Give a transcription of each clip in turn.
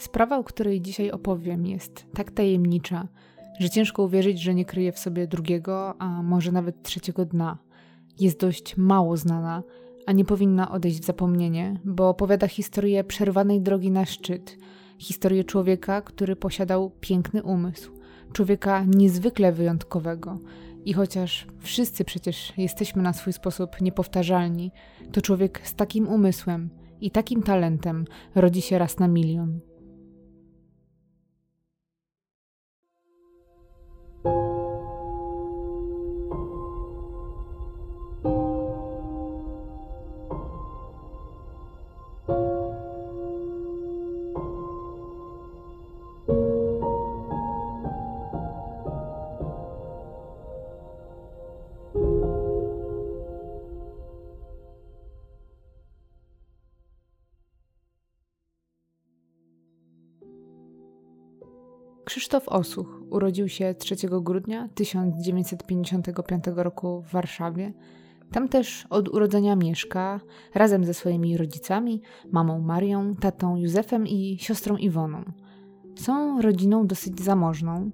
Sprawa, o której dzisiaj opowiem, jest tak tajemnicza, że ciężko uwierzyć, że nie kryje w sobie drugiego, a może nawet trzeciego dna. Jest dość mało znana, a nie powinna odejść w zapomnienie, bo opowiada historię przerwanej drogi na szczyt, historię człowieka, który posiadał piękny umysł, człowieka niezwykle wyjątkowego. I chociaż wszyscy przecież jesteśmy na swój sposób niepowtarzalni, to człowiek z takim umysłem i takim talentem rodzi się raz na milion. Krzysztof Osuch urodził się 3 grudnia 1955 roku w Warszawie. Tam też od urodzenia mieszka razem ze swoimi rodzicami, mamą Marią, tatą Józefem i siostrą Iwoną. Są rodziną dosyć zamożną.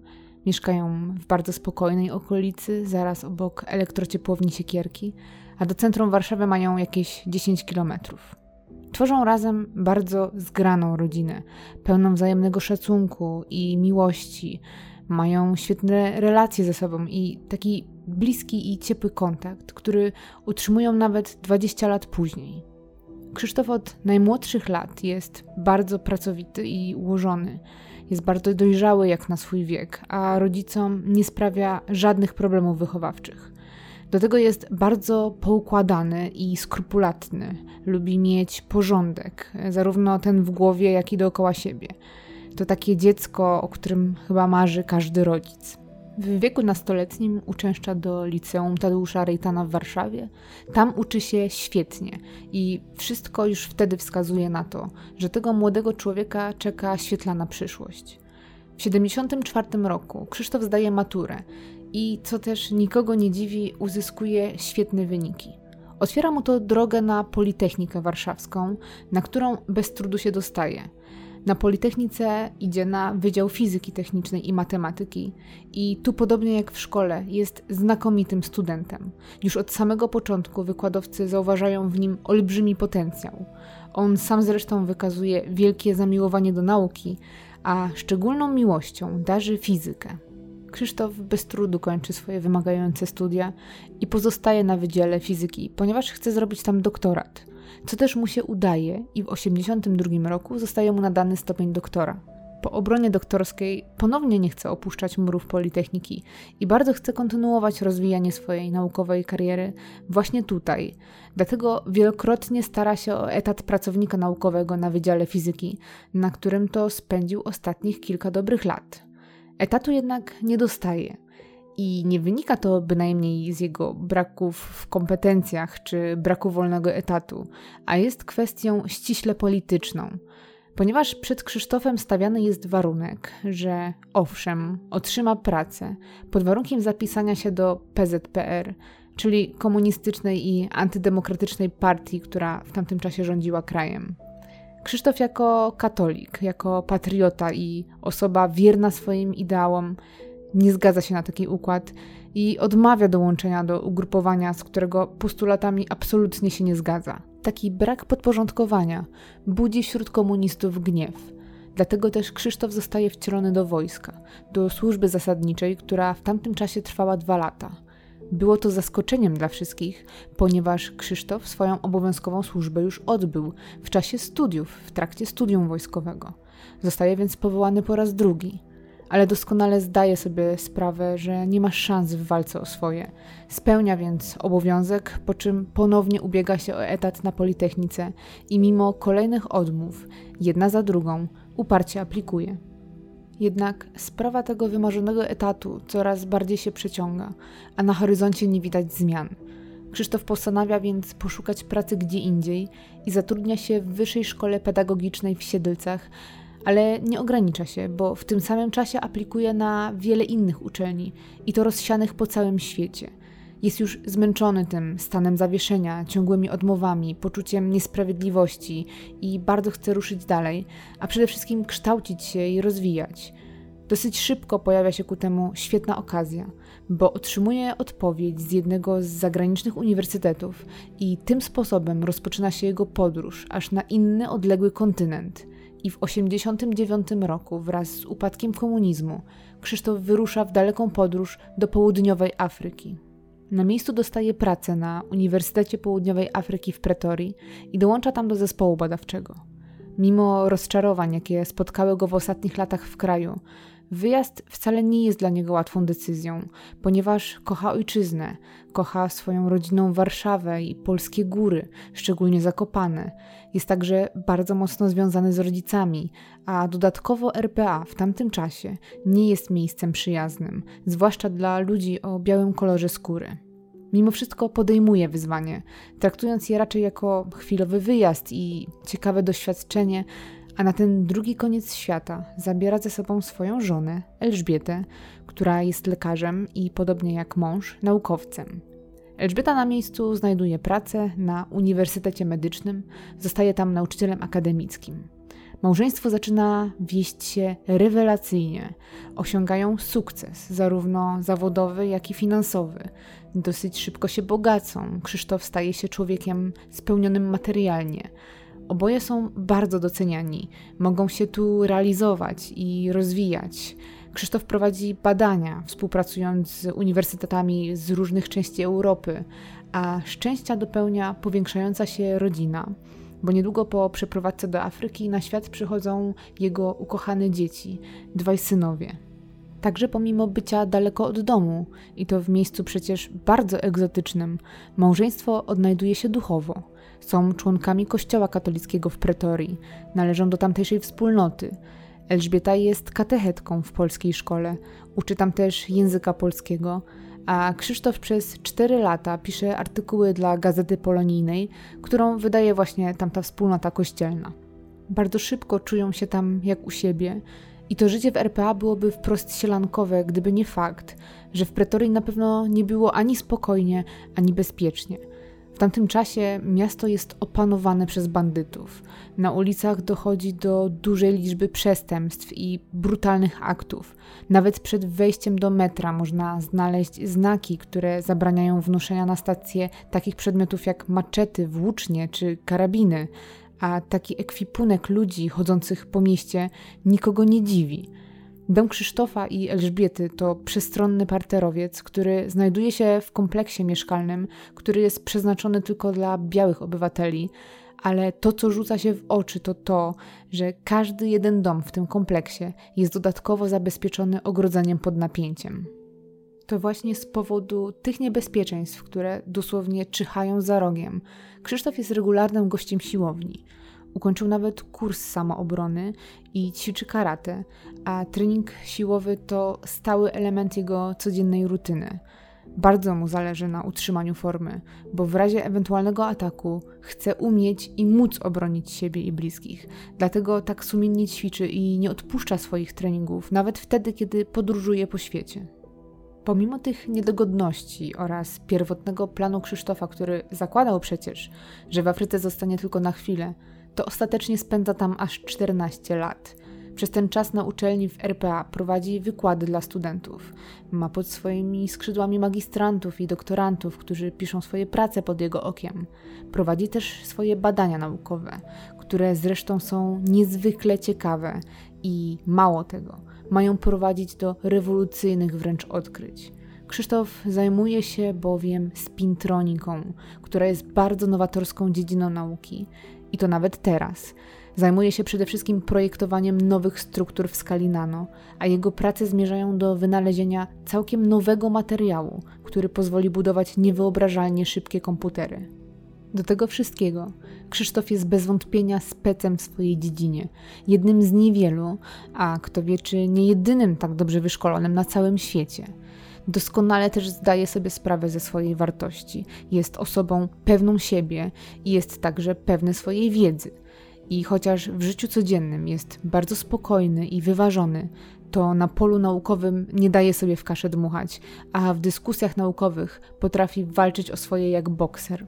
Mieszkają w bardzo spokojnej okolicy, zaraz obok elektrociepłowni Siekierki, a do centrum Warszawy mają jakieś 10 kilometrów. Tworzą razem bardzo zgraną rodzinę, pełną wzajemnego szacunku i miłości. Mają świetne relacje ze sobą i taki bliski i ciepły kontakt, który utrzymują nawet 20 lat później. Krzysztof od najmłodszych lat jest bardzo pracowity i ułożony. Jest bardzo dojrzały jak na swój wiek, a rodzicom nie sprawia żadnych problemów wychowawczych. Do tego jest bardzo poukładany i skrupulatny. Lubi mieć porządek, zarówno ten w głowie, jak i dookoła siebie. To takie dziecko, o którym chyba marzy każdy rodzic. W wieku nastoletnim uczęszcza do liceum Tadeusza Rejtana w Warszawie. Tam uczy się świetnie i wszystko już wtedy wskazuje na to, że tego młodego człowieka czeka świetlana przyszłość. W 1974 roku Krzysztof zdaje maturę i, co też nikogo nie dziwi, uzyskuje świetne wyniki. Otwiera mu to drogę na Politechnikę Warszawską, na którą bez trudu się dostaje. Na Politechnice idzie na Wydział Fizyki Technicznej i Matematyki i tu podobnie jak w szkole jest znakomitym studentem. Już od samego początku wykładowcy zauważają w nim olbrzymi potencjał. On sam zresztą wykazuje wielkie zamiłowanie do nauki, a szczególną miłością darzy fizykę. Krzysztof bez trudu kończy swoje wymagające studia i pozostaje na Wydziale Fizyki, ponieważ chce zrobić tam doktorat, co też mu się udaje i w 1982 roku zostaje mu nadany stopień doktora. Po obronie doktorskiej ponownie nie chce opuszczać murów Politechniki i bardzo chce kontynuować rozwijanie swojej naukowej kariery właśnie tutaj. Dlatego wielokrotnie stara się o etat pracownika naukowego na Wydziale Fizyki, na którym to spędził ostatnich kilka dobrych lat. Etatu jednak nie dostaje. I nie wynika to bynajmniej z jego braków w kompetencjach czy braku wolnego etatu, a jest kwestią ściśle polityczną. Ponieważ przed Krzysztofem stawiany jest warunek, że owszem, otrzyma pracę pod warunkiem zapisania się do PZPR, czyli komunistycznej i antydemokratycznej partii, która w tamtym czasie rządziła krajem. Krzysztof jako katolik, jako patriota i osoba wierna swoim ideałom nie zgadza się na taki układ i odmawia dołączenia do ugrupowania, z którego postulatami absolutnie się nie zgadza. Taki brak podporządkowania budzi wśród komunistów gniew. Dlatego też Krzysztof zostaje wcielony do wojska, do służby zasadniczej, która w tamtym czasie trwała dwa lata. Było to zaskoczeniem dla wszystkich, ponieważ Krzysztof swoją obowiązkową służbę już odbył w czasie studiów, w trakcie studium wojskowego. Zostaje więc powołany po raz drugi, ale doskonale zdaje sobie sprawę, że nie ma szans w walce o swoje. Spełnia więc obowiązek, po czym ponownie ubiega się o etat na Politechnice i mimo kolejnych odmów, jedna za drugą, uparcie aplikuje. Jednak sprawa tego wymarzonego etatu coraz bardziej się przeciąga, a na horyzoncie nie widać zmian. Krzysztof postanawia więc poszukać pracy gdzie indziej i zatrudnia się w Wyższej Szkole Pedagogicznej w Siedlcach, ale nie ogranicza się, bo w tym samym czasie aplikuje na wiele innych uczelni i to rozsianych po całym świecie. Jest już zmęczony tym stanem zawieszenia, ciągłymi odmowami, poczuciem niesprawiedliwości i bardzo chce ruszyć dalej, a przede wszystkim kształcić się i rozwijać. Dosyć szybko pojawia się ku temu świetna okazja, bo otrzymuje odpowiedź z jednego z zagranicznych uniwersytetów i tym sposobem rozpoczyna się jego podróż aż na inny, odległy kontynent. I w 1989 roku wraz z upadkiem komunizmu Krzysztof wyrusza w daleką podróż do południowej Afryki. Na miejscu dostaje pracę na Uniwersytecie Południowej Afryki w Pretorii i dołącza tam do zespołu badawczego. Mimo rozczarowań, jakie spotkały go w ostatnich latach w kraju, Wyjazd wcale nie jest dla niego łatwą decyzją, ponieważ kocha ojczyznę, kocha swoją rodzinną Warszawę i polskie góry, szczególnie Zakopane. Jest także bardzo mocno związany z rodzicami, a dodatkowo RPA w tamtym czasie nie jest miejscem przyjaznym, zwłaszcza dla ludzi o białym kolorze skóry. Mimo wszystko podejmuje wyzwanie, traktując je raczej jako chwilowy wyjazd i ciekawe doświadczenie, a na ten drugi koniec świata zabiera ze sobą swoją żonę, Elżbietę, która jest lekarzem i podobnie jak mąż, naukowcem. Elżbieta na miejscu znajduje pracę na Uniwersytecie Medycznym, zostaje tam nauczycielem akademickim. Małżeństwo zaczyna wieść się rewelacyjnie. Osiągają sukces, zarówno zawodowy, jak i finansowy. Dosyć szybko się bogacą. Krzysztof staje się człowiekiem spełnionym materialnie. Oboje są bardzo doceniani, mogą się tu realizować i rozwijać. Krzysztof prowadzi badania, współpracując z uniwersytetami z różnych części Europy, a szczęścia dopełnia powiększająca się rodzina, bo niedługo po przeprowadzce do Afryki na świat przychodzą jego ukochane dzieci, dwaj synowie. Także pomimo bycia daleko od domu i to w miejscu przecież bardzo egzotycznym, małżeństwo odnajduje się duchowo są członkami Kościoła katolickiego w Pretorii, należą do tamtejszej wspólnoty. Elżbieta jest katechetką w polskiej szkole, uczy tam też języka polskiego, a Krzysztof przez 4 lata pisze artykuły dla Gazety Polonijnej, którą wydaje właśnie tamta wspólnota kościelna. Bardzo szybko czują się tam jak u siebie. I to życie w RPA byłoby wprost sielankowe, gdyby nie fakt, że w Pretorii na pewno nie było ani spokojnie, ani bezpiecznie – w tamtym czasie miasto jest opanowane przez bandytów. Na ulicach dochodzi do dużej liczby przestępstw i brutalnych aktów. Nawet przed wejściem do metra można znaleźć znaki, które zabraniają wnoszenia na stację takich przedmiotów jak maczety, włócznie czy karabiny, a taki ekwipunek ludzi chodzących po mieście nikogo nie dziwi. Dom Krzysztofa i Elżbiety to przestronny parterowiec, który znajduje się w kompleksie mieszkalnym, który jest przeznaczony tylko dla białych obywateli, ale to, co rzuca się w oczy, to to, że każdy jeden dom w tym kompleksie jest dodatkowo zabezpieczony ogrodzeniem pod napięciem. To właśnie z powodu tych niebezpieczeństw, które dosłownie czyhają za rogiem, Krzysztof jest regularnym gościem siłowni. Ukończył nawet kurs samoobrony i ćwiczy karate, a trening siłowy to stały element jego codziennej rutyny. Bardzo mu zależy na utrzymaniu formy, bo w razie ewentualnego ataku chce umieć i móc obronić siebie i bliskich. Dlatego tak sumiennie ćwiczy i nie odpuszcza swoich treningów, nawet wtedy, kiedy podróżuje po świecie. Pomimo tych niedogodności oraz pierwotnego planu Krzysztofa, który zakładał przecież, że w Afryce zostanie tylko na chwilę, to ostatecznie spędza tam aż 14 lat. Przez ten czas na uczelni w RPA prowadzi wykłady dla studentów. Ma pod swoimi skrzydłami magistrantów i doktorantów, którzy piszą swoje prace pod jego okiem. Prowadzi też swoje badania naukowe, które zresztą są niezwykle ciekawe i mało tego, mają prowadzić do rewolucyjnych wręcz odkryć. Krzysztof zajmuje się bowiem spintroniką, która jest bardzo nowatorską dziedziną nauki i to nawet teraz. Zajmuje się przede wszystkim projektowaniem nowych struktur w skali nano, a jego prace zmierzają do wynalezienia całkiem nowego materiału, który pozwoli budować niewyobrażalnie szybkie komputery. Do tego wszystkiego Krzysztof jest bez wątpienia specem w swojej dziedzinie, jednym z niewielu, a kto wie, czy nie jedynym tak dobrze wyszkolonym na całym świecie. Doskonale też zdaje sobie sprawę ze swojej wartości. Jest osobą pewną siebie i jest także pewny swojej wiedzy. I chociaż w życiu codziennym jest bardzo spokojny i wyważony, to na polu naukowym nie daje sobie w kaszę dmuchać, a w dyskusjach naukowych potrafi walczyć o swoje jak bokser.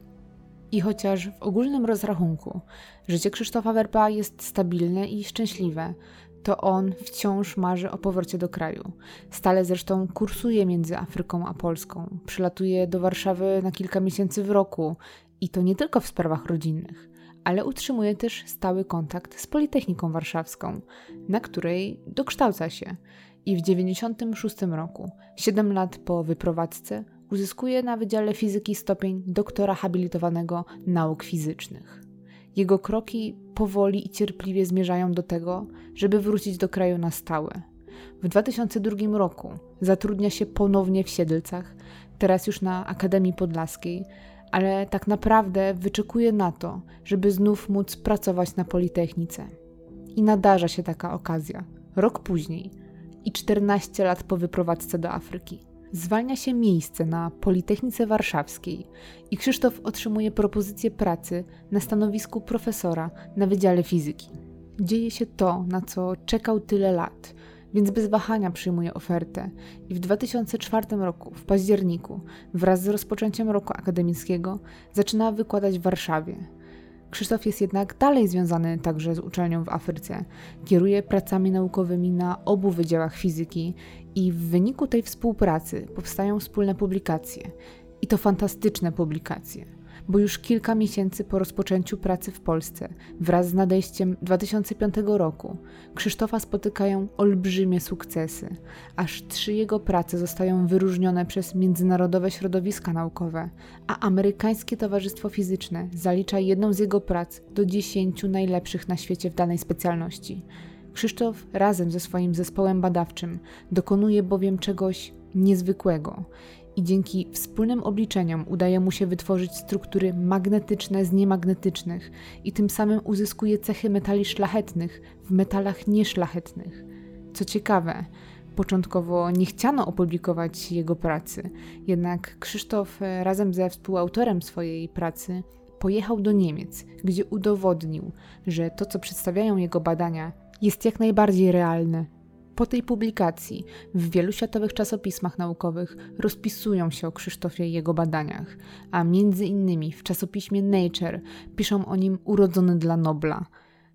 I chociaż w ogólnym rozrachunku życie Krzysztofa Werpa jest stabilne i szczęśliwe, to on wciąż marzy o powrocie do kraju. Stale zresztą kursuje między Afryką a Polską. Przylatuje do Warszawy na kilka miesięcy w roku i to nie tylko w sprawach rodzinnych, ale utrzymuje też stały kontakt z Politechniką Warszawską, na której dokształca się. I w 1996 roku, 7 lat po wyprowadzce, uzyskuje na Wydziale Fizyki stopień doktora habilitowanego nauk fizycznych. Jego kroki powoli i cierpliwie zmierzają do tego, żeby wrócić do kraju na stałe. W 2002 roku zatrudnia się ponownie w Siedlcach, teraz już na Akademii Podlaskiej, ale tak naprawdę wyczekuje na to, żeby znów móc pracować na Politechnice. I nadarza się taka okazja, rok później i 14 lat po wyprowadzce do Afryki. Zwalnia się miejsce na Politechnice Warszawskiej i Krzysztof otrzymuje propozycję pracy na stanowisku profesora na Wydziale Fizyki. Dzieje się to, na co czekał tyle lat, więc bez wahania przyjmuje ofertę i w 2004 roku, w październiku, wraz z rozpoczęciem roku akademickiego, zaczyna wykładać w Warszawie. Krzysztof jest jednak dalej związany także z uczelnią w Afryce. Kieruje pracami naukowymi na obu wydziałach fizyki i w wyniku tej współpracy powstają wspólne publikacje. I to fantastyczne publikacje, bo już kilka miesięcy po rozpoczęciu pracy w Polsce, wraz z nadejściem 2005 roku, Krzysztofa spotykają olbrzymie sukcesy. Aż trzy jego prace zostają wyróżnione przez międzynarodowe środowiska naukowe, a amerykańskie Towarzystwo Fizyczne zalicza jedną z jego prac do dziesięciu najlepszych na świecie w danej specjalności. Krzysztof razem ze swoim zespołem badawczym dokonuje bowiem czegoś niezwykłego i dzięki wspólnym obliczeniom udaje mu się wytworzyć struktury magnetyczne z niemagnetycznych i tym samym uzyskuje cechy metali szlachetnych w metalach nieszlachetnych. Co ciekawe, początkowo nie chciano opublikować jego pracy, jednak Krzysztof e, razem ze współautorem swojej pracy pojechał do Niemiec, gdzie udowodnił, że to, co przedstawiają jego badania, jest jak najbardziej realne. Po tej publikacji w wielu światowych czasopismach naukowych rozpisują się o Krzysztofie i jego badaniach, a między innymi w czasopiśmie Nature piszą o nim urodzony dla Nobla.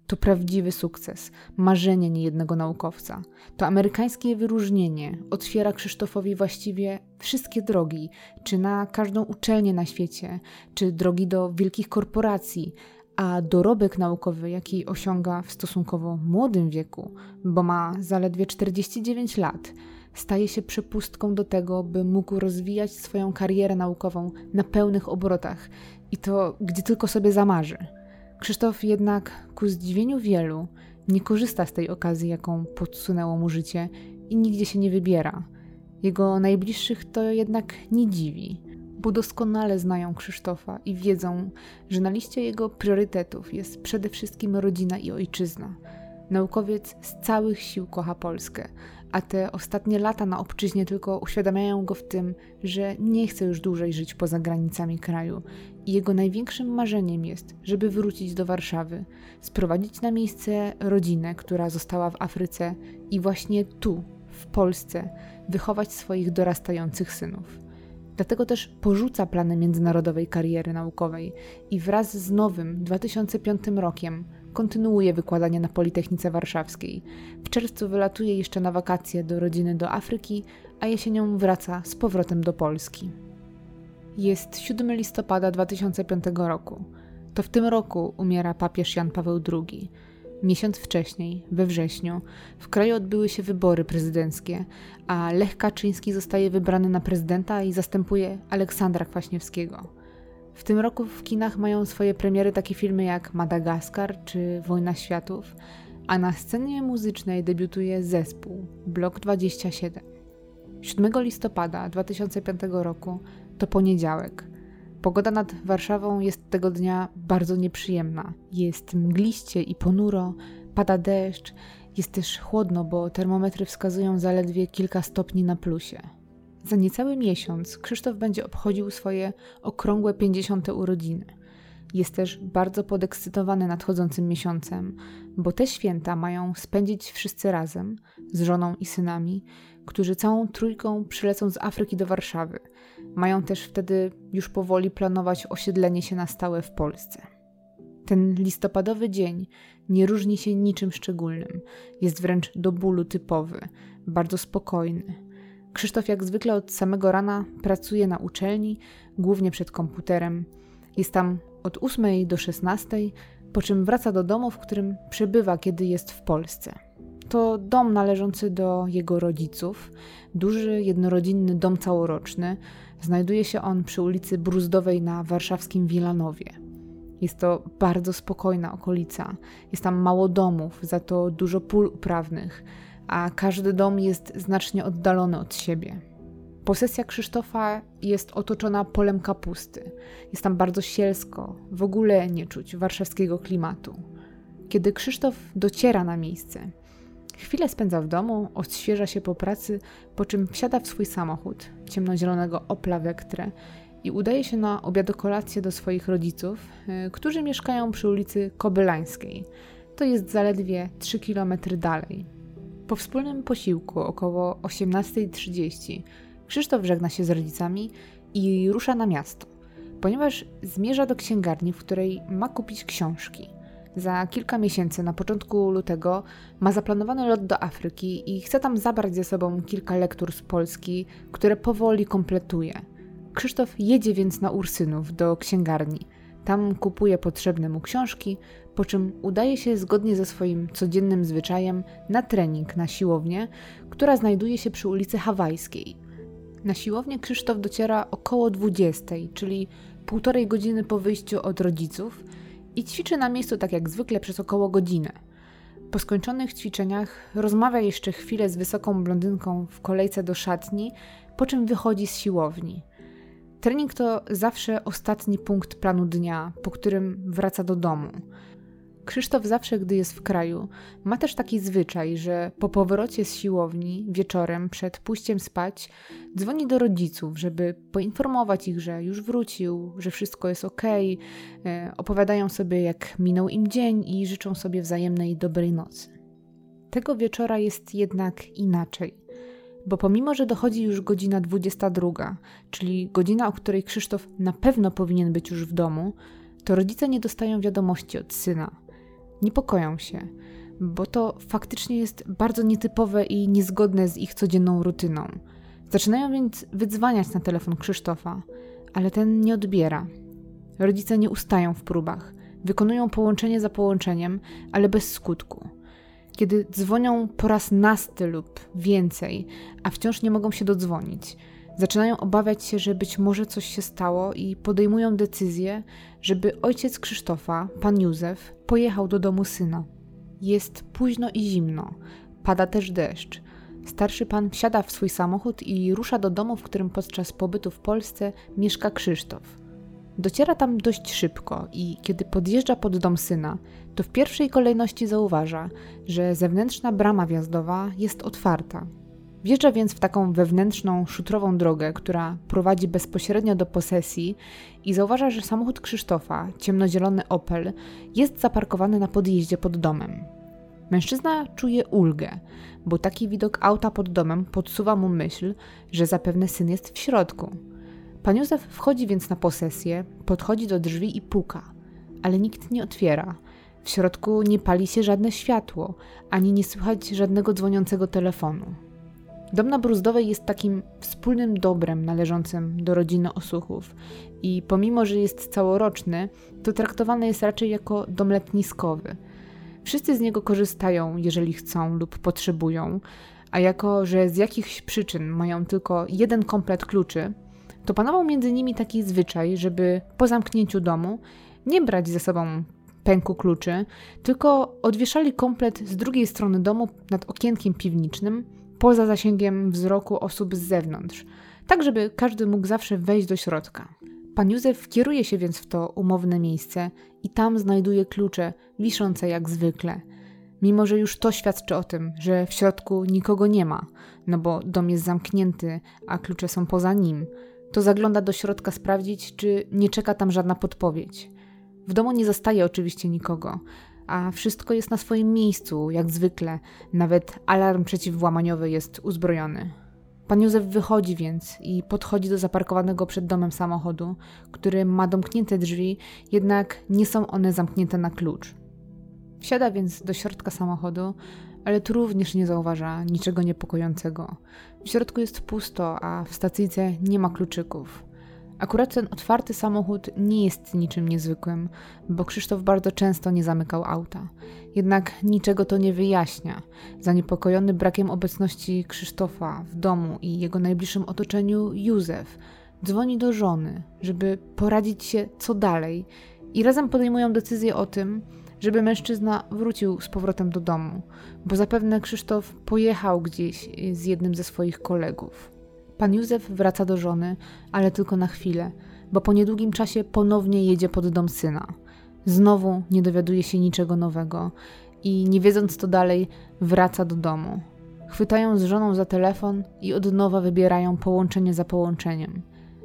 To prawdziwy sukces, marzenie niejednego naukowca. To amerykańskie wyróżnienie otwiera Krzysztofowi właściwie wszystkie drogi, czy na każdą uczelnię na świecie, czy drogi do wielkich korporacji, a dorobek naukowy, jaki osiąga w stosunkowo młodym wieku, bo ma zaledwie 49 lat, staje się przepustką do tego, by mógł rozwijać swoją karierę naukową na pełnych obrotach i to gdzie tylko sobie zamarzy. Krzysztof jednak, ku zdziwieniu wielu, nie korzysta z tej okazji, jaką podsunęło mu życie i nigdzie się nie wybiera. Jego najbliższych to jednak nie dziwi bo doskonale znają Krzysztofa i wiedzą, że na liście jego priorytetów jest przede wszystkim rodzina i ojczyzna. Naukowiec z całych sił kocha Polskę, a te ostatnie lata na obczyźnie tylko uświadamiają go w tym, że nie chce już dłużej żyć poza granicami kraju i jego największym marzeniem jest, żeby wrócić do Warszawy, sprowadzić na miejsce rodzinę, która została w Afryce i właśnie tu, w Polsce, wychować swoich dorastających synów. Dlatego też porzuca plany międzynarodowej kariery naukowej i wraz z nowym 2005 rokiem kontynuuje wykładanie na Politechnice Warszawskiej. W czerwcu wylatuje jeszcze na wakacje do rodziny do Afryki, a jesienią wraca z powrotem do Polski. Jest 7 listopada 2005 roku. To w tym roku umiera papież Jan Paweł II. Miesiąc wcześniej, we wrześniu, w kraju odbyły się wybory prezydenckie, a Lech Kaczyński zostaje wybrany na prezydenta i zastępuje Aleksandra Kwaśniewskiego. W tym roku w kinach mają swoje premiery takie filmy jak Madagaskar czy Wojna Światów, a na scenie muzycznej debiutuje zespół Blok 27. 7 listopada 2005 roku to poniedziałek. Pogoda nad Warszawą jest tego dnia bardzo nieprzyjemna. Jest mgliście i ponuro, pada deszcz, jest też chłodno, bo termometry wskazują zaledwie kilka stopni na plusie. Za niecały miesiąc Krzysztof będzie obchodził swoje okrągłe 50. urodziny. Jest też bardzo podekscytowany nadchodzącym miesiącem, bo te święta mają spędzić wszyscy razem z żoną i synami, którzy całą trójką przylecą z Afryki do Warszawy. Mają też wtedy już powoli planować osiedlenie się na stałe w Polsce. Ten listopadowy dzień nie różni się niczym szczególnym, jest wręcz do bólu typowy, bardzo spokojny. Krzysztof jak zwykle od samego rana pracuje na uczelni, głównie przed komputerem. Jest tam od 8 do 16, po czym wraca do domu, w którym przebywa, kiedy jest w Polsce. To dom należący do jego rodziców, duży, jednorodzinny dom całoroczny. Znajduje się on przy ulicy Bruzdowej na warszawskim Wilanowie. Jest to bardzo spokojna okolica. Jest tam mało domów, za to dużo pól uprawnych, a każdy dom jest znacznie oddalony od siebie. Posesja Krzysztofa jest otoczona polem kapusty. Jest tam bardzo sielsko, w ogóle nie czuć warszawskiego klimatu. Kiedy Krzysztof dociera na miejsce, chwilę spędza w domu, odświeża się po pracy, po czym wsiada w swój samochód, ciemnozielonego Opla Vectre i udaje się na obiadokolację do swoich rodziców, yy, którzy mieszkają przy ulicy Kobylańskiej. To jest zaledwie 3 km dalej. Po wspólnym posiłku około 18.30 Krzysztof żegna się z rodzicami i rusza na miasto, ponieważ zmierza do księgarni, w której ma kupić książki. Za kilka miesięcy, na początku lutego, ma zaplanowany lot do Afryki i chce tam zabrać ze sobą kilka lektur z Polski, które powoli kompletuje. Krzysztof jedzie więc na Ursynów do księgarni. Tam kupuje potrzebne mu książki, po czym udaje się zgodnie ze swoim codziennym zwyczajem na trening na siłownię, która znajduje się przy ulicy Hawajskiej. Na siłownię Krzysztof dociera około 20, czyli półtorej godziny po wyjściu od rodziców i ćwiczy na miejscu tak jak zwykle przez około godzinę. Po skończonych ćwiczeniach rozmawia jeszcze chwilę z wysoką blondynką w kolejce do szatni, po czym wychodzi z siłowni. Trening to zawsze ostatni punkt planu dnia, po którym wraca do domu. Krzysztof zawsze, gdy jest w kraju, ma też taki zwyczaj, że po powrocie z siłowni wieczorem przed pójściem spać dzwoni do rodziców, żeby poinformować ich, że już wrócił, że wszystko jest ok, e, opowiadają sobie, jak minął im dzień i życzą sobie wzajemnej dobrej nocy. Tego wieczora jest jednak inaczej, bo pomimo, że dochodzi już godzina 22, czyli godzina, o której Krzysztof na pewno powinien być już w domu, to rodzice nie dostają wiadomości od syna niepokoją się, bo to faktycznie jest bardzo nietypowe i niezgodne z ich codzienną rutyną. Zaczynają więc wydzwaniać na telefon Krzysztofa, ale ten nie odbiera. Rodzice nie ustają w próbach, wykonują połączenie za połączeniem, ale bez skutku. Kiedy dzwonią po raz nasty lub więcej, a wciąż nie mogą się dodzwonić, zaczynają obawiać się, że być może coś się stało i podejmują decyzję, żeby ojciec Krzysztofa, pan Józef, pojechał do domu syna. Jest późno i zimno, pada też deszcz. Starszy pan wsiada w swój samochód i rusza do domu, w którym podczas pobytu w Polsce mieszka Krzysztof. Dociera tam dość szybko i kiedy podjeżdża pod dom syna, to w pierwszej kolejności zauważa, że zewnętrzna brama wjazdowa jest otwarta. Wjeżdża więc w taką wewnętrzną, szutrową drogę, która prowadzi bezpośrednio do posesji i zauważa, że samochód Krzysztofa, ciemnozielony Opel, jest zaparkowany na podjeździe pod domem. Mężczyzna czuje ulgę, bo taki widok auta pod domem podsuwa mu myśl, że zapewne syn jest w środku. Pan Józef wchodzi więc na posesję, podchodzi do drzwi i puka, ale nikt nie otwiera. W środku nie pali się żadne światło, ani nie słychać żadnego dzwoniącego telefonu. Dom na Bruzdowej jest takim wspólnym dobrem należącym do rodziny Osuchów i pomimo, że jest całoroczny, to traktowany jest raczej jako dom letniskowy. Wszyscy z niego korzystają, jeżeli chcą lub potrzebują, a jako, że z jakichś przyczyn mają tylko jeden komplet kluczy, to panował między nimi taki zwyczaj, żeby po zamknięciu domu nie brać ze sobą pęku kluczy, tylko odwieszali komplet z drugiej strony domu nad okienkiem piwniczym poza zasięgiem wzroku osób z zewnątrz, tak żeby każdy mógł zawsze wejść do środka. Pan Józef kieruje się więc w to umowne miejsce i tam znajduje klucze, wiszące jak zwykle. Mimo, że już to świadczy o tym, że w środku nikogo nie ma, no bo dom jest zamknięty, a klucze są poza nim, to zagląda do środka sprawdzić, czy nie czeka tam żadna podpowiedź. W domu nie zostaje oczywiście nikogo, a wszystko jest na swoim miejscu, jak zwykle. Nawet alarm przeciwłamaniowy jest uzbrojony. Pan Józef wychodzi więc i podchodzi do zaparkowanego przed domem samochodu, który ma domknięte drzwi, jednak nie są one zamknięte na klucz. Wsiada więc do środka samochodu, ale tu również nie zauważa niczego niepokojącego. W środku jest pusto, a w stacyjce nie ma kluczyków. Akurat ten otwarty samochód nie jest niczym niezwykłym, bo Krzysztof bardzo często nie zamykał auta. Jednak niczego to nie wyjaśnia. Zaniepokojony brakiem obecności Krzysztofa w domu i jego najbliższym otoczeniu, Józef dzwoni do żony, żeby poradzić się co dalej, i razem podejmują decyzję o tym, żeby mężczyzna wrócił z powrotem do domu, bo zapewne Krzysztof pojechał gdzieś z jednym ze swoich kolegów. Pan Józef wraca do żony, ale tylko na chwilę, bo po niedługim czasie ponownie jedzie pod dom syna. Znowu nie dowiaduje się niczego nowego i nie wiedząc co dalej, wraca do domu. Chwytają z żoną za telefon i od nowa wybierają połączenie za połączeniem.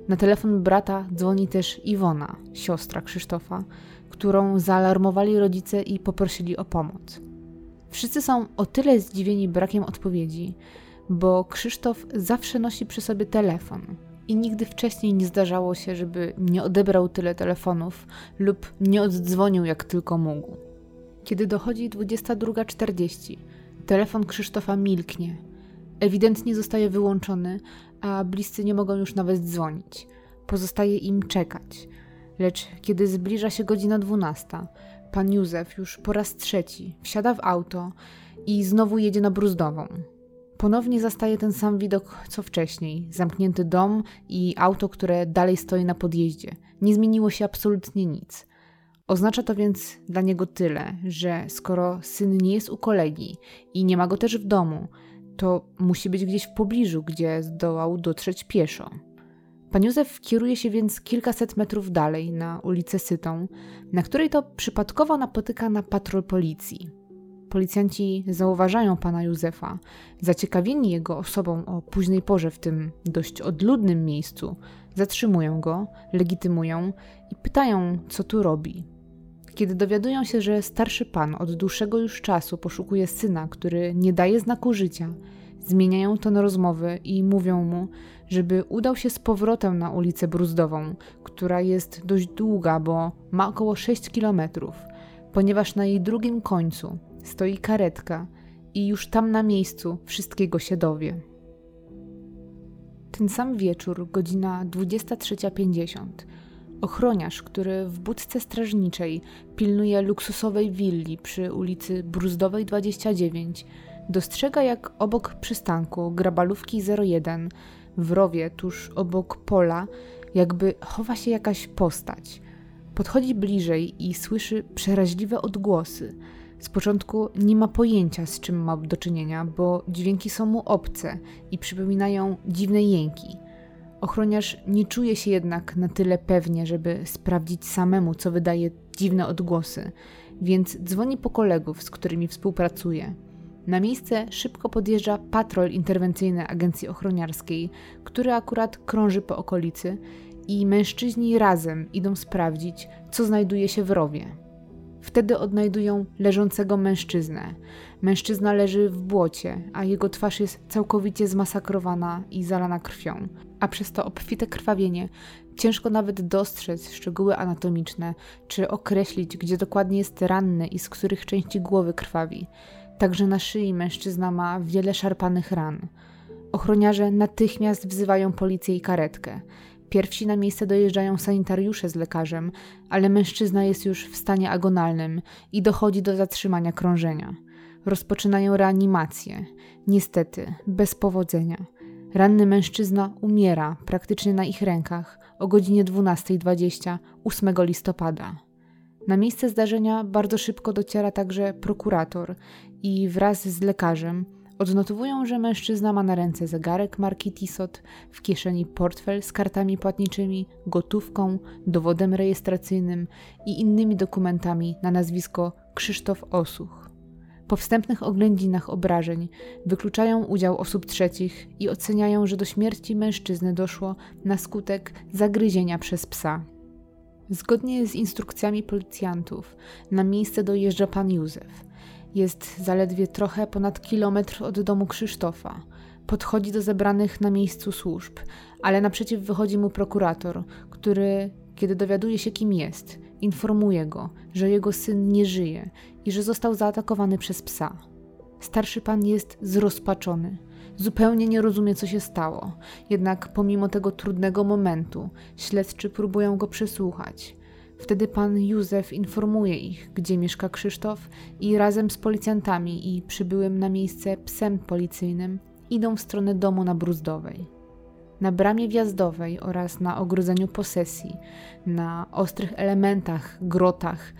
Na telefon brata dzwoni też Iwona, siostra Krzysztofa, którą zaalarmowali rodzice i poprosili o pomoc. Wszyscy są o tyle zdziwieni brakiem odpowiedzi, bo Krzysztof zawsze nosi przy sobie telefon i nigdy wcześniej nie zdarzało się, żeby nie odebrał tyle telefonów lub nie oddzwonił jak tylko mógł. Kiedy dochodzi 22.40, telefon Krzysztofa milknie. Ewidentnie zostaje wyłączony, a bliscy nie mogą już nawet dzwonić. Pozostaje im czekać. Lecz kiedy zbliża się godzina 12, pan Józef już po raz trzeci wsiada w auto i znowu jedzie na Bruzdową. Ponownie zastaje ten sam widok co wcześniej: zamknięty dom i auto, które dalej stoi na podjeździe. Nie zmieniło się absolutnie nic. Oznacza to więc dla niego tyle, że skoro syn nie jest u kolegi i nie ma go też w domu, to musi być gdzieś w pobliżu, gdzie zdołał dotrzeć pieszo. Pan Józef kieruje się więc kilkaset metrów dalej na ulicę Sytą, na której to przypadkowo napotyka na patrol policji. Policjanci zauważają pana Józefa, zaciekawieni jego osobą o późnej porze w tym dość odludnym miejscu, zatrzymują go, legitymują i pytają, co tu robi. Kiedy dowiadują się, że starszy pan od dłuższego już czasu poszukuje syna, który nie daje znaku życia, zmieniają ton rozmowy i mówią mu, żeby udał się z powrotem na ulicę Bruzdową, która jest dość długa, bo ma około 6 kilometrów, ponieważ na jej drugim końcu stoi karetka i już tam na miejscu wszystkiego się dowie. Ten sam wieczór, godzina 23.50, ochroniarz, który w budce strażniczej pilnuje luksusowej willi przy ulicy Bruzdowej 29, dostrzega jak obok przystanku grabalówki 01 w rowie tuż obok pola jakby chowa się jakaś postać. Podchodzi bliżej i słyszy przeraźliwe odgłosy – z początku nie ma pojęcia, z czym ma do czynienia, bo dźwięki są mu obce i przypominają dziwne jęki. Ochroniarz nie czuje się jednak na tyle pewnie, żeby sprawdzić samemu, co wydaje dziwne odgłosy, więc dzwoni po kolegów, z którymi współpracuje. Na miejsce szybko podjeżdża patrol interwencyjny agencji ochroniarskiej, który akurat krąży po okolicy i mężczyźni razem idą sprawdzić, co znajduje się w rowie. Wtedy odnajdują leżącego mężczyznę. Mężczyzna leży w błocie, a jego twarz jest całkowicie zmasakrowana i zalana krwią. A przez to obfite krwawienie ciężko nawet dostrzec szczegóły anatomiczne, czy określić, gdzie dokładnie jest ranny i z których części głowy krwawi. Także na szyi mężczyzna ma wiele szarpanych ran. Ochroniarze natychmiast wzywają policję i karetkę. Pierwsi na miejsce dojeżdżają sanitariusze z lekarzem, ale mężczyzna jest już w stanie agonalnym i dochodzi do zatrzymania krążenia. Rozpoczynają reanimację. Niestety, bez powodzenia. Ranny mężczyzna umiera praktycznie na ich rękach o godzinie 12.20 8 listopada. Na miejsce zdarzenia bardzo szybko dociera także prokurator i wraz z lekarzem Odnotowują, że mężczyzna ma na ręce zegarek marki Tissot, w kieszeni portfel z kartami płatniczymi, gotówką, dowodem rejestracyjnym i innymi dokumentami na nazwisko Krzysztof Osuch. Po wstępnych oględzinach obrażeń wykluczają udział osób trzecich i oceniają, że do śmierci mężczyzny doszło na skutek zagryzienia przez psa. Zgodnie z instrukcjami policjantów, na miejsce dojeżdża pan Józef. Jest zaledwie trochę ponad kilometr od domu Krzysztofa. Podchodzi do zebranych na miejscu służb, ale naprzeciw wychodzi mu prokurator, który, kiedy dowiaduje się, kim jest, informuje go, że jego syn nie żyje i że został zaatakowany przez psa. Starszy pan jest zrozpaczony. Zupełnie nie rozumie, co się stało. Jednak pomimo tego trudnego momentu, śledczy próbują go przesłuchać. Wtedy pan Józef informuje ich, gdzie mieszka Krzysztof i razem z policjantami i przybyłym na miejsce psem policyjnym idą w stronę domu na Bruzdowej. Na bramie wjazdowej oraz na ogrodzeniu posesji, na ostrych elementach, grotach,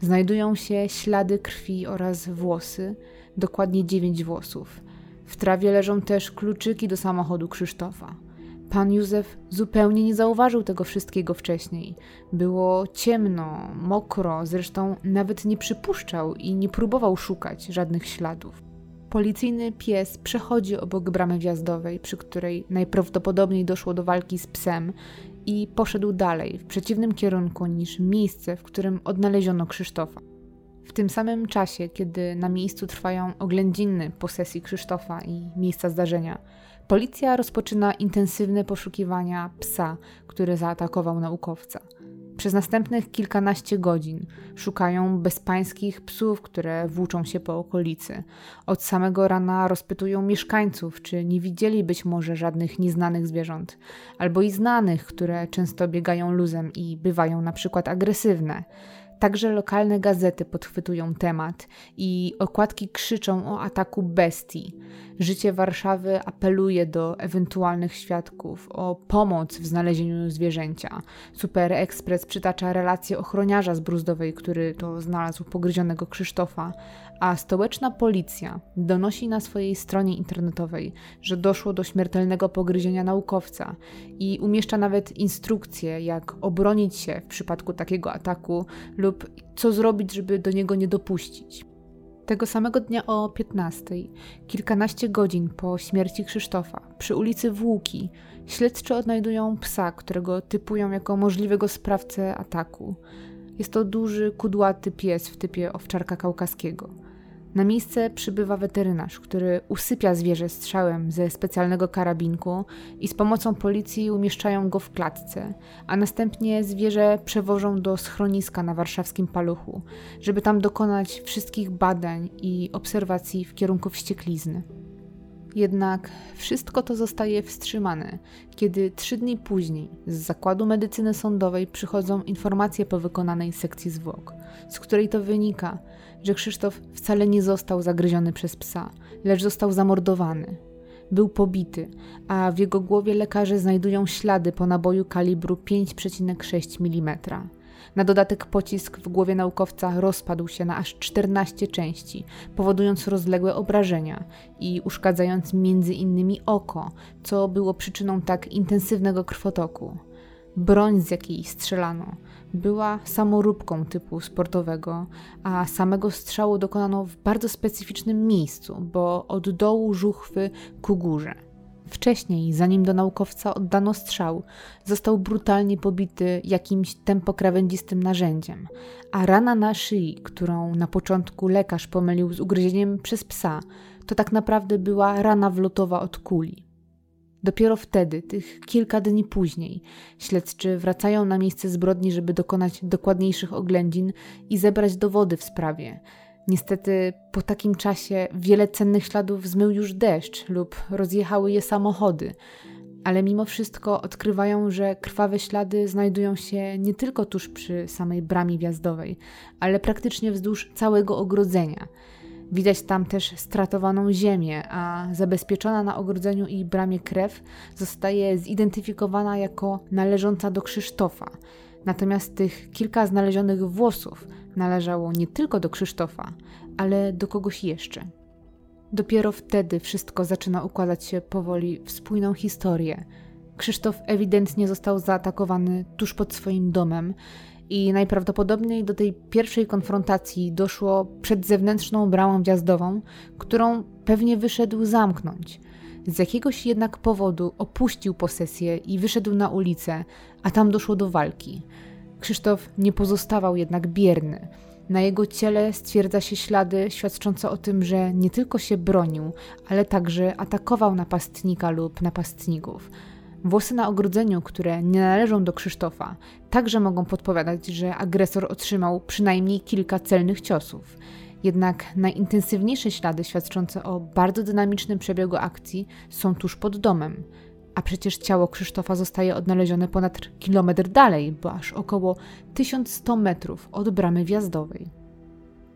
znajdują się ślady krwi oraz włosy, dokładnie dziewięć włosów. W trawie leżą też kluczyki do samochodu Krzysztofa. Pan Józef zupełnie nie zauważył tego wszystkiego wcześniej. Było ciemno, mokro, zresztą nawet nie przypuszczał i nie próbował szukać żadnych śladów. Policyjny pies przechodzi obok bramy wjazdowej, przy której najprawdopodobniej doszło do walki z psem i poszedł dalej, w przeciwnym kierunku niż miejsce, w którym odnaleziono Krzysztofa. W tym samym czasie, kiedy na miejscu trwają oględziny posesji Krzysztofa i miejsca zdarzenia, policja rozpoczyna intensywne poszukiwania psa, który zaatakował naukowca. Przez następnych kilkanaście godzin szukają bezpańskich psów, które włóczą się po okolicy. Od samego rana rozpytują mieszkańców, czy nie widzieli być może żadnych nieznanych zwierząt, albo i znanych, które często biegają luzem i bywają na przykład agresywne. Także lokalne gazety podchwytują temat i okładki krzyczą o ataku bestii. Życie Warszawy apeluje do ewentualnych świadków o pomoc w znalezieniu zwierzęcia. Super Express przytacza relację ochroniarza z Bruzdowej, który to znalazł pogryzionego Krzysztofa, a stołeczna policja donosi na swojej stronie internetowej, że doszło do śmiertelnego pogryzienia naukowca i umieszcza nawet instrukcje, jak obronić się w przypadku takiego ataku lub co zrobić, żeby do niego nie dopuścić. Tego samego dnia o 15, kilkanaście godzin po śmierci Krzysztofa, przy ulicy Włóki, śledczy odnajdują psa, którego typują jako możliwego sprawcę ataku. Jest to duży, kudłaty pies w typie owczarka kaukaskiego. Na miejsce przybywa weterynarz, który usypia zwierzę strzałem ze specjalnego karabinku i z pomocą policji umieszczają go w klatce, a następnie zwierzę przewożą do schroniska na warszawskim paluchu, żeby tam dokonać wszystkich badań i obserwacji w kierunku wścieklizny. Jednak wszystko to zostaje wstrzymane, kiedy trzy dni później z Zakładu Medycyny Sądowej przychodzą informacje po wykonanej sekcji zwłok, z której to wynika, że Krzysztof wcale nie został zagryziony przez psa, lecz został zamordowany. Był pobity, a w jego głowie lekarze znajdują ślady po naboju kalibru 5,6 mm. Na dodatek pocisk w głowie naukowca rozpadł się na aż 14 części, powodując rozległe obrażenia i uszkadzając między innymi oko, co było przyczyną tak intensywnego krwotoku. Broń, z jakiej strzelano, była samoróbką typu sportowego, a samego strzału dokonano w bardzo specyficznym miejscu, bo od dołu żuchwy ku górze. Wcześniej, zanim do naukowca oddano strzał, został brutalnie pobity jakimś tempokrawędzistym narzędziem, a rana na szyi, którą na początku lekarz pomylił z ugryzieniem przez psa, to tak naprawdę była rana wlotowa od kuli. Dopiero wtedy, tych kilka dni później, śledczy wracają na miejsce zbrodni, żeby dokonać dokładniejszych oględzin i zebrać dowody w sprawie. Niestety, po takim czasie wiele cennych śladów zmył już deszcz lub rozjechały je samochody, ale mimo wszystko odkrywają, że krwawe ślady znajdują się nie tylko tuż przy samej bramie wjazdowej, ale praktycznie wzdłuż całego ogrodzenia. Widać tam też stratowaną ziemię, a zabezpieczona na ogrodzeniu i bramie krew zostaje zidentyfikowana jako należąca do Krzysztofa. Natomiast tych kilka znalezionych włosów należało nie tylko do Krzysztofa, ale do kogoś jeszcze. Dopiero wtedy wszystko zaczyna układać się powoli w spójną historię. Krzysztof ewidentnie został zaatakowany tuż pod swoim domem i najprawdopodobniej do tej pierwszej konfrontacji doszło przed zewnętrzną bramą wjazdową, którą pewnie wyszedł zamknąć. Z jakiegoś jednak powodu opuścił posesję i wyszedł na ulicę, a tam doszło do walki. Krzysztof nie pozostawał jednak bierny. Na jego ciele stwierdza się ślady świadczące o tym, że nie tylko się bronił, ale także atakował napastnika lub napastników. Włosy na ogrodzeniu, które nie należą do Krzysztofa, także mogą podpowiadać, że agresor otrzymał przynajmniej kilka celnych ciosów. Jednak najintensywniejsze ślady świadczące o bardzo dynamicznym przebiegu akcji są tuż pod domem. A przecież ciało Krzysztofa zostaje odnalezione ponad kilometr dalej, bo aż około 1100 metrów od bramy wjazdowej.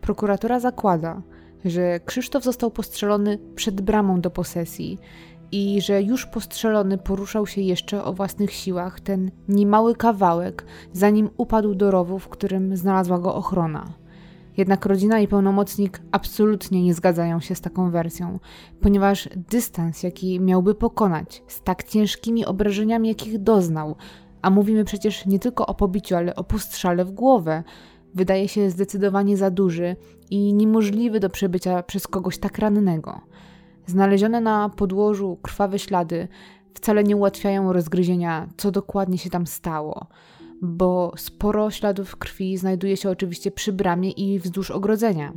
Prokuratura zakłada, że Krzysztof został postrzelony przed bramą do posesji i że już postrzelony poruszał się jeszcze o własnych siłach ten niemały kawałek, zanim upadł do rowu, w którym znalazła go ochrona. Jednak rodzina i pełnomocnik absolutnie nie zgadzają się z taką wersją, ponieważ dystans, jaki miałby pokonać z tak ciężkimi obrażeniami, jakich doznał, a mówimy przecież nie tylko o pobiciu, ale o postrzale w głowę, wydaje się zdecydowanie za duży i niemożliwy do przebycia przez kogoś tak rannego. Znalezione na podłożu krwawe ślady wcale nie ułatwiają rozgryzienia, co dokładnie się tam stało bo sporo śladów krwi znajduje się oczywiście przy bramie i wzdłuż ogrodzenia,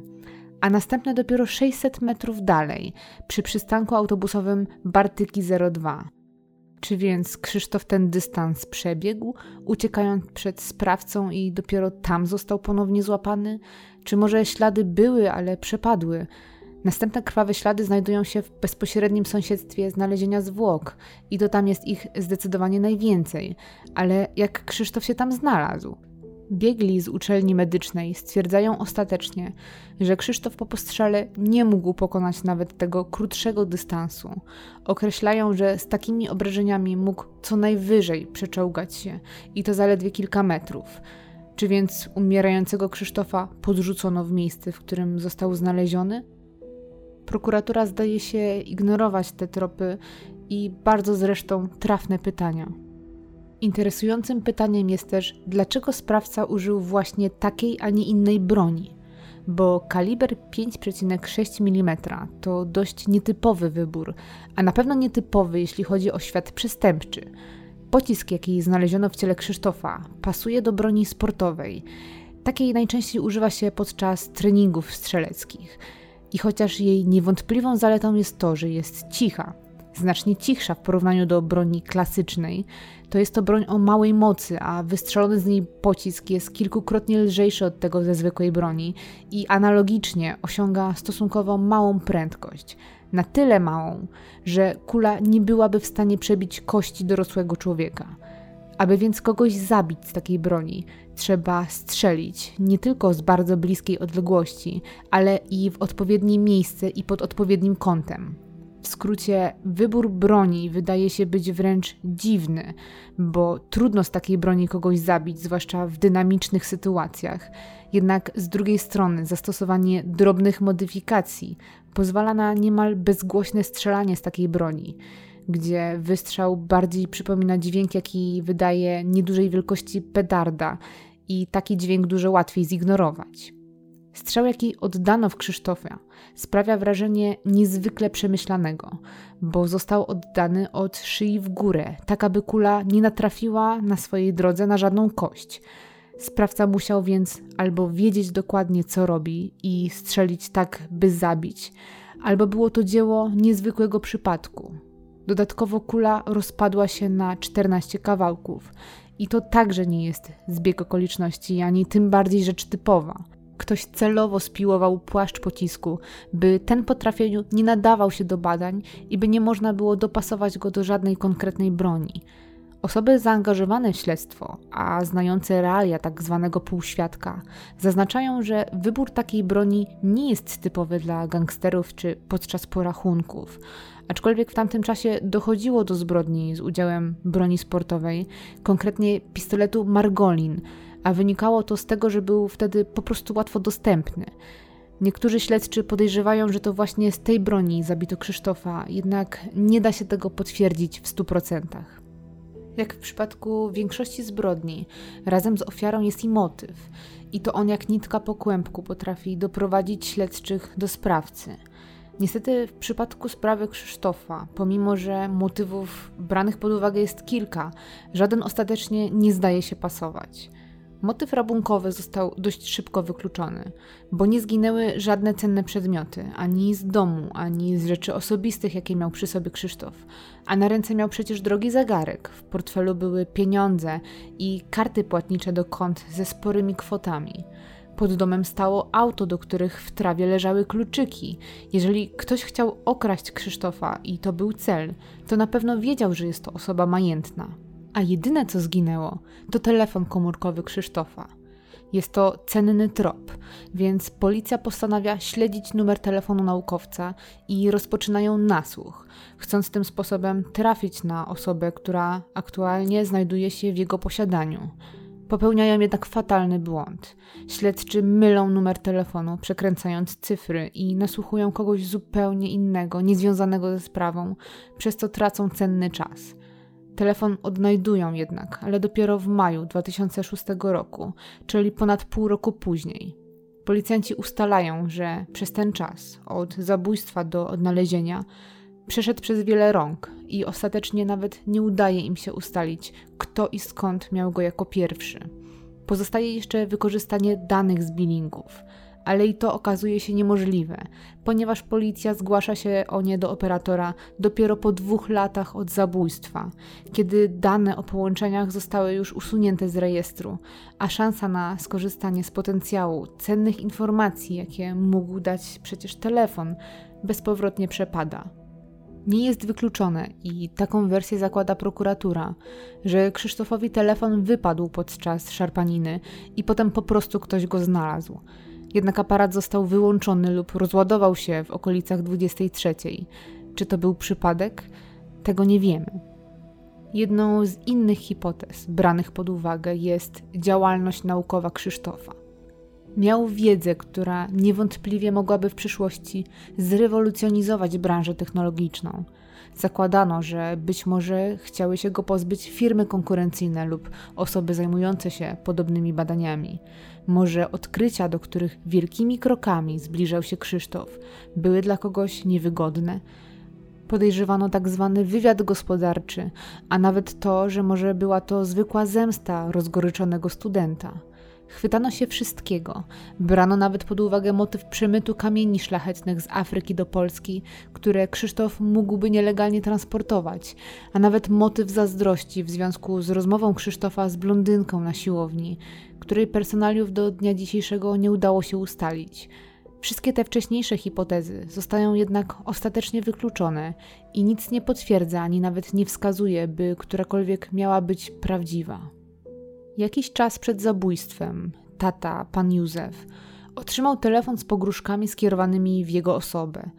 a następne dopiero 600 metrów dalej, przy przystanku autobusowym Bartyki 02. Czy więc Krzysztof ten dystans przebiegł, uciekając przed sprawcą i dopiero tam został ponownie złapany? Czy może ślady były, ale przepadły? Następne krwawe ślady znajdują się w bezpośrednim sąsiedztwie znalezienia zwłok i to tam jest ich zdecydowanie najwięcej. Ale jak Krzysztof się tam znalazł? Biegli z uczelni medycznej stwierdzają ostatecznie, że Krzysztof po postrzale nie mógł pokonać nawet tego krótszego dystansu. Określają, że z takimi obrażeniami mógł co najwyżej przeczołgać się i to zaledwie kilka metrów. Czy więc umierającego Krzysztofa podrzucono w miejsce, w którym został znaleziony? Prokuratura zdaje się ignorować te tropy i bardzo zresztą trafne pytania. Interesującym pytaniem jest też, dlaczego sprawca użył właśnie takiej, a nie innej broni, bo kaliber 5,6 mm to dość nietypowy wybór, a na pewno nietypowy, jeśli chodzi o świat przestępczy. Pocisk, jaki znaleziono w ciele Krzysztofa, pasuje do broni sportowej. Takiej najczęściej używa się podczas treningów strzeleckich. I chociaż jej niewątpliwą zaletą jest to, że jest cicha, znacznie cichsza w porównaniu do broni klasycznej, to jest to broń o małej mocy, a wystrzelony z niej pocisk jest kilkukrotnie lżejszy od tego ze zwykłej broni i analogicznie osiąga stosunkowo małą prędkość. Na tyle małą, że kula nie byłaby w stanie przebić kości dorosłego człowieka. Aby więc kogoś zabić z takiej broni, trzeba strzelić nie tylko z bardzo bliskiej odległości, ale i w odpowiednie miejsce i pod odpowiednim kątem. W skrócie, wybór broni wydaje się być wręcz dziwny, bo trudno z takiej broni kogoś zabić, zwłaszcza w dynamicznych sytuacjach. Jednak z drugiej strony, zastosowanie drobnych modyfikacji pozwala na niemal bezgłośne strzelanie z takiej broni gdzie wystrzał bardziej przypomina dźwięk, jaki wydaje niedużej wielkości pedarda i taki dźwięk dużo łatwiej zignorować. Strzał, jaki oddano w Krzysztofia, sprawia wrażenie niezwykle przemyślanego, bo został oddany od szyi w górę, tak aby kula nie natrafiła na swojej drodze na żadną kość. Sprawca musiał więc albo wiedzieć dokładnie, co robi i strzelić tak, by zabić, albo było to dzieło niezwykłego przypadku, Dodatkowo kula rozpadła się na 14 kawałków. I to także nie jest zbieg okoliczności, ani tym bardziej rzecz typowa. Ktoś celowo spiłował płaszcz pocisku, by ten po trafieniu nie nadawał się do badań i by nie można było dopasować go do żadnej konkretnej broni. Osoby zaangażowane w śledztwo, a znające realia tak zwanego półświadka, zaznaczają, że wybór takiej broni nie jest typowy dla gangsterów czy podczas porachunków. Aczkolwiek w tamtym czasie dochodziło do zbrodni z udziałem broni sportowej, konkretnie pistoletu Margolin, a wynikało to z tego, że był wtedy po prostu łatwo dostępny. Niektórzy śledczy podejrzewają, że to właśnie z tej broni zabito Krzysztofa, jednak nie da się tego potwierdzić w 100%. Jak w przypadku większości zbrodni, razem z ofiarą jest i motyw, i to on jak nitka po kłębku potrafi doprowadzić śledczych do sprawcy – Niestety w przypadku sprawy Krzysztofa, pomimo że motywów branych pod uwagę jest kilka, żaden ostatecznie nie zdaje się pasować. Motyw rabunkowy został dość szybko wykluczony, bo nie zginęły żadne cenne przedmioty, ani z domu, ani z rzeczy osobistych, jakie miał przy sobie Krzysztof. A na ręce miał przecież drogi zegarek, w portfelu były pieniądze i karty płatnicze do kont ze sporymi kwotami. Pod domem stało auto, do których w trawie leżały kluczyki. Jeżeli ktoś chciał okraść Krzysztofa i to był cel, to na pewno wiedział, że jest to osoba majętna. A jedyne co zginęło, to telefon komórkowy Krzysztofa. Jest to cenny trop, więc policja postanawia śledzić numer telefonu naukowca i rozpoczynają nasłuch, chcąc tym sposobem trafić na osobę, która aktualnie znajduje się w jego posiadaniu. Popełniają jednak fatalny błąd. Śledczy mylą numer telefonu, przekręcając cyfry i nasłuchują kogoś zupełnie innego, niezwiązanego ze sprawą, przez co tracą cenny czas. Telefon odnajdują jednak, ale dopiero w maju 2006 roku, czyli ponad pół roku później. Policjanci ustalają, że przez ten czas, od zabójstwa do odnalezienia, przeszedł przez wiele rąk i ostatecznie nawet nie udaje im się ustalić, kto i skąd miał go jako pierwszy. Pozostaje jeszcze wykorzystanie danych z billingów, ale i to okazuje się niemożliwe, ponieważ policja zgłasza się o nie do operatora dopiero po dwóch latach od zabójstwa, kiedy dane o połączeniach zostały już usunięte z rejestru, a szansa na skorzystanie z potencjału cennych informacji, jakie mógł dać przecież telefon, bezpowrotnie przepada. Nie jest wykluczone i taką wersję zakłada prokuratura, że Krzysztofowi telefon wypadł podczas szarpaniny i potem po prostu ktoś go znalazł. Jednak aparat został wyłączony lub rozładował się w okolicach 23. Czy to był przypadek? Tego nie wiemy. Jedną z innych hipotez branych pod uwagę jest działalność naukowa Krzysztofa. Miał wiedzę, która niewątpliwie mogłaby w przyszłości zrewolucjonizować branżę technologiczną. Zakładano, że być może chciały się go pozbyć firmy konkurencyjne lub osoby zajmujące się podobnymi badaniami. Może odkrycia, do których wielkimi krokami zbliżał się Krzysztof, były dla kogoś niewygodne. Podejrzewano tak zwany wywiad gospodarczy, a nawet to, że może była to zwykła zemsta rozgoryczonego studenta. Chwytano się wszystkiego. Brano nawet pod uwagę motyw przemytu kamieni szlachetnych z Afryki do Polski, które Krzysztof mógłby nielegalnie transportować, a nawet motyw zazdrości w związku z rozmową Krzysztofa z blondynką na siłowni, której personaliów do dnia dzisiejszego nie udało się ustalić. Wszystkie te wcześniejsze hipotezy zostają jednak ostatecznie wykluczone i nic nie potwierdza ani nawet nie wskazuje, by którakolwiek miała być prawdziwa. Jakiś czas przed zabójstwem tata, pan Józef, otrzymał telefon z pogróżkami skierowanymi w jego osobę.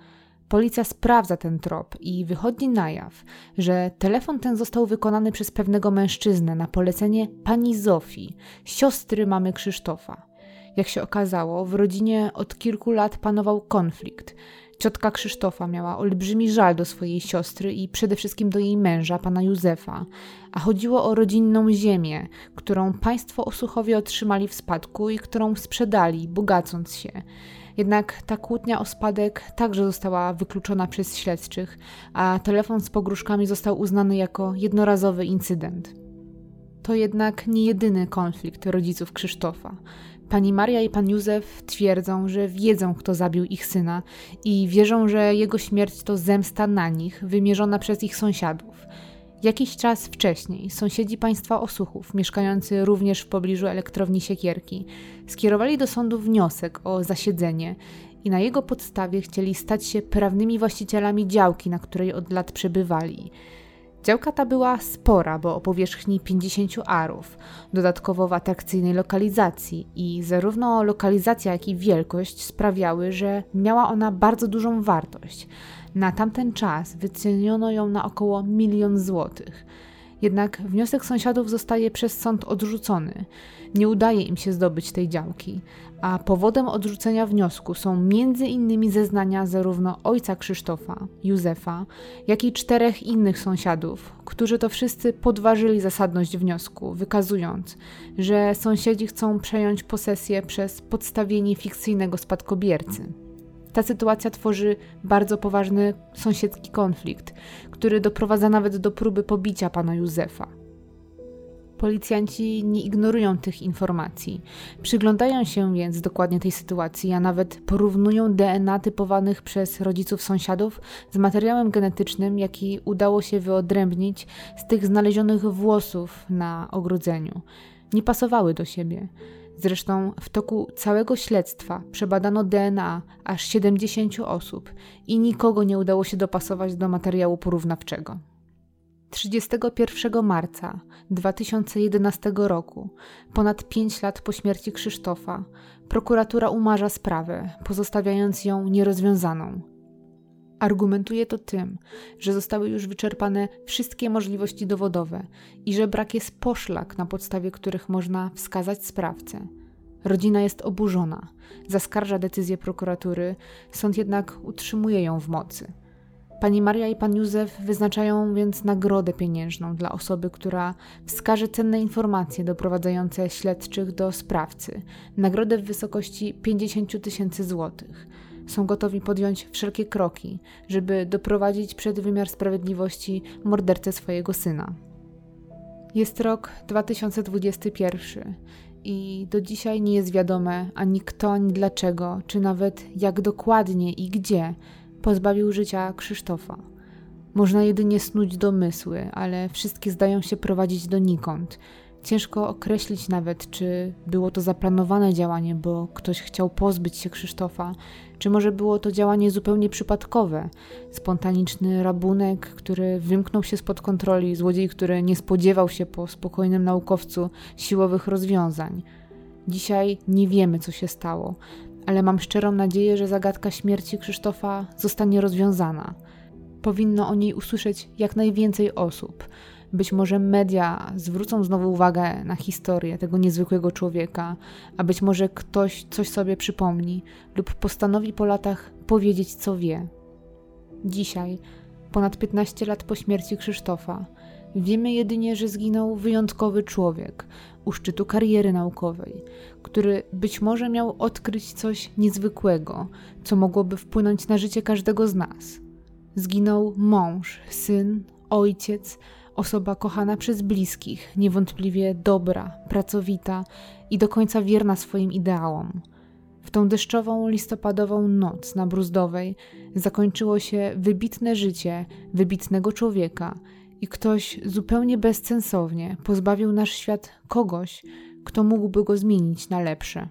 Policja sprawdza ten trop i wychodzi na jaw, że telefon ten został wykonany przez pewnego mężczyznę na polecenie pani Zofii, siostry mamy Krzysztofa. Jak się okazało, w rodzinie od kilku lat panował konflikt. Ciotka Krzysztofa miała olbrzymi żal do swojej siostry i przede wszystkim do jej męża, pana Józefa, a chodziło o rodzinną ziemię, którą państwo Osuchowie otrzymali w spadku i którą sprzedali, bogacąc się. Jednak ta kłótnia o spadek także została wykluczona przez śledczych, a telefon z pogróżkami został uznany jako jednorazowy incydent. To jednak nie jedyny konflikt rodziców Krzysztofa. Pani Maria i pan Józef twierdzą, że wiedzą, kto zabił ich syna i wierzą, że jego śmierć to zemsta na nich, wymierzona przez ich sąsiadów. Jakiś czas wcześniej sąsiedzi państwa Osuchów, mieszkający również w pobliżu elektrowni Siekierki, skierowali do sądu wniosek o zasiedzenie i na jego podstawie chcieli stać się prawnymi właścicielami działki, na której od lat przebywali. Działka ta była spora, bo o powierzchni 50 arów, dodatkowo w atrakcyjnej lokalizacji i zarówno lokalizacja, jak i wielkość sprawiały, że miała ona bardzo dużą wartość. Na tamten czas wyceniono ją na około milion złotych. Jednak wniosek sąsiadów zostaje przez sąd odrzucony. Nie udaje im się zdobyć tej działki, a powodem odrzucenia wniosku są innymi zeznania zarówno ojca Krzysztofa, Józefa, jak i czterech innych sąsiadów, którzy to wszyscy podważyli zasadność wniosku, wykazując, że sąsiedzi chcą przejąć posesję przez podstawienie fikcyjnego spadkobiercy. Ta sytuacja tworzy bardzo poważny sąsiedzki konflikt, który doprowadza nawet do próby pobicia pana Józefa. Policjanci nie ignorują tych informacji. Przyglądają się więc dokładnie tej sytuacji, a nawet porównują DNA typowanych przez rodziców sąsiadów z materiałem genetycznym, jaki udało się wyodrębnić z tych znalezionych włosów na ogrodzeniu. Nie pasowały do siebie. Zresztą w toku całego śledztwa przebadano DNA aż 70 osób i nikogo nie udało się dopasować do materiału porównawczego. 31 marca 2011 roku, ponad 5 lat po śmierci Krzysztofa, prokuratura umarza sprawę, pozostawiając ją nierozwiązaną. Argumentuje to tym, że zostały już wyczerpane wszystkie możliwości dowodowe i że brak jest poszlak, na podstawie których można wskazać sprawcę. Rodzina jest oburzona, zaskarża decyzję prokuratury, sąd jednak utrzymuje ją w mocy. Pani Maria i pan Józef wyznaczają więc nagrodę pieniężną dla osoby, która wskaże cenne informacje doprowadzające śledczych do sprawcy. Nagrodę w wysokości 50 tysięcy złotych. Są gotowi podjąć wszelkie kroki, żeby doprowadzić przed wymiar sprawiedliwości mordercę swojego syna. Jest rok 2021 i do dzisiaj nie jest wiadome ani kto, ani dlaczego, czy nawet jak dokładnie i gdzie pozbawił życia Krzysztofa. Można jedynie snuć domysły, ale wszystkie zdają się prowadzić donikąd. Ciężko określić nawet, czy było to zaplanowane działanie, bo ktoś chciał pozbyć się Krzysztofa, czy może było to działanie zupełnie przypadkowe, spontaniczny rabunek, który wymknął się spod kontroli, złodziej, który nie spodziewał się po spokojnym naukowcu siłowych rozwiązań. Dzisiaj nie wiemy, co się stało, ale mam szczerą nadzieję, że zagadka śmierci Krzysztofa zostanie rozwiązana. Powinno o niej usłyszeć jak najwięcej osób. Być może media zwrócą znowu uwagę na historię tego niezwykłego człowieka, a być może ktoś coś sobie przypomni lub postanowi po latach powiedzieć, co wie. Dzisiaj, ponad 15 lat po śmierci Krzysztofa, wiemy jedynie, że zginął wyjątkowy człowiek u szczytu kariery naukowej, który być może miał odkryć coś niezwykłego, co mogłoby wpłynąć na życie każdego z nas. Zginął mąż, syn, ojciec, osoba kochana przez bliskich, niewątpliwie dobra, pracowita i do końca wierna swoim ideałom. W tą deszczową, listopadową noc na Bruzdowej zakończyło się wybitne życie wybitnego człowieka i ktoś zupełnie bezsensownie pozbawił nasz świat kogoś, kto mógłby go zmienić na lepsze.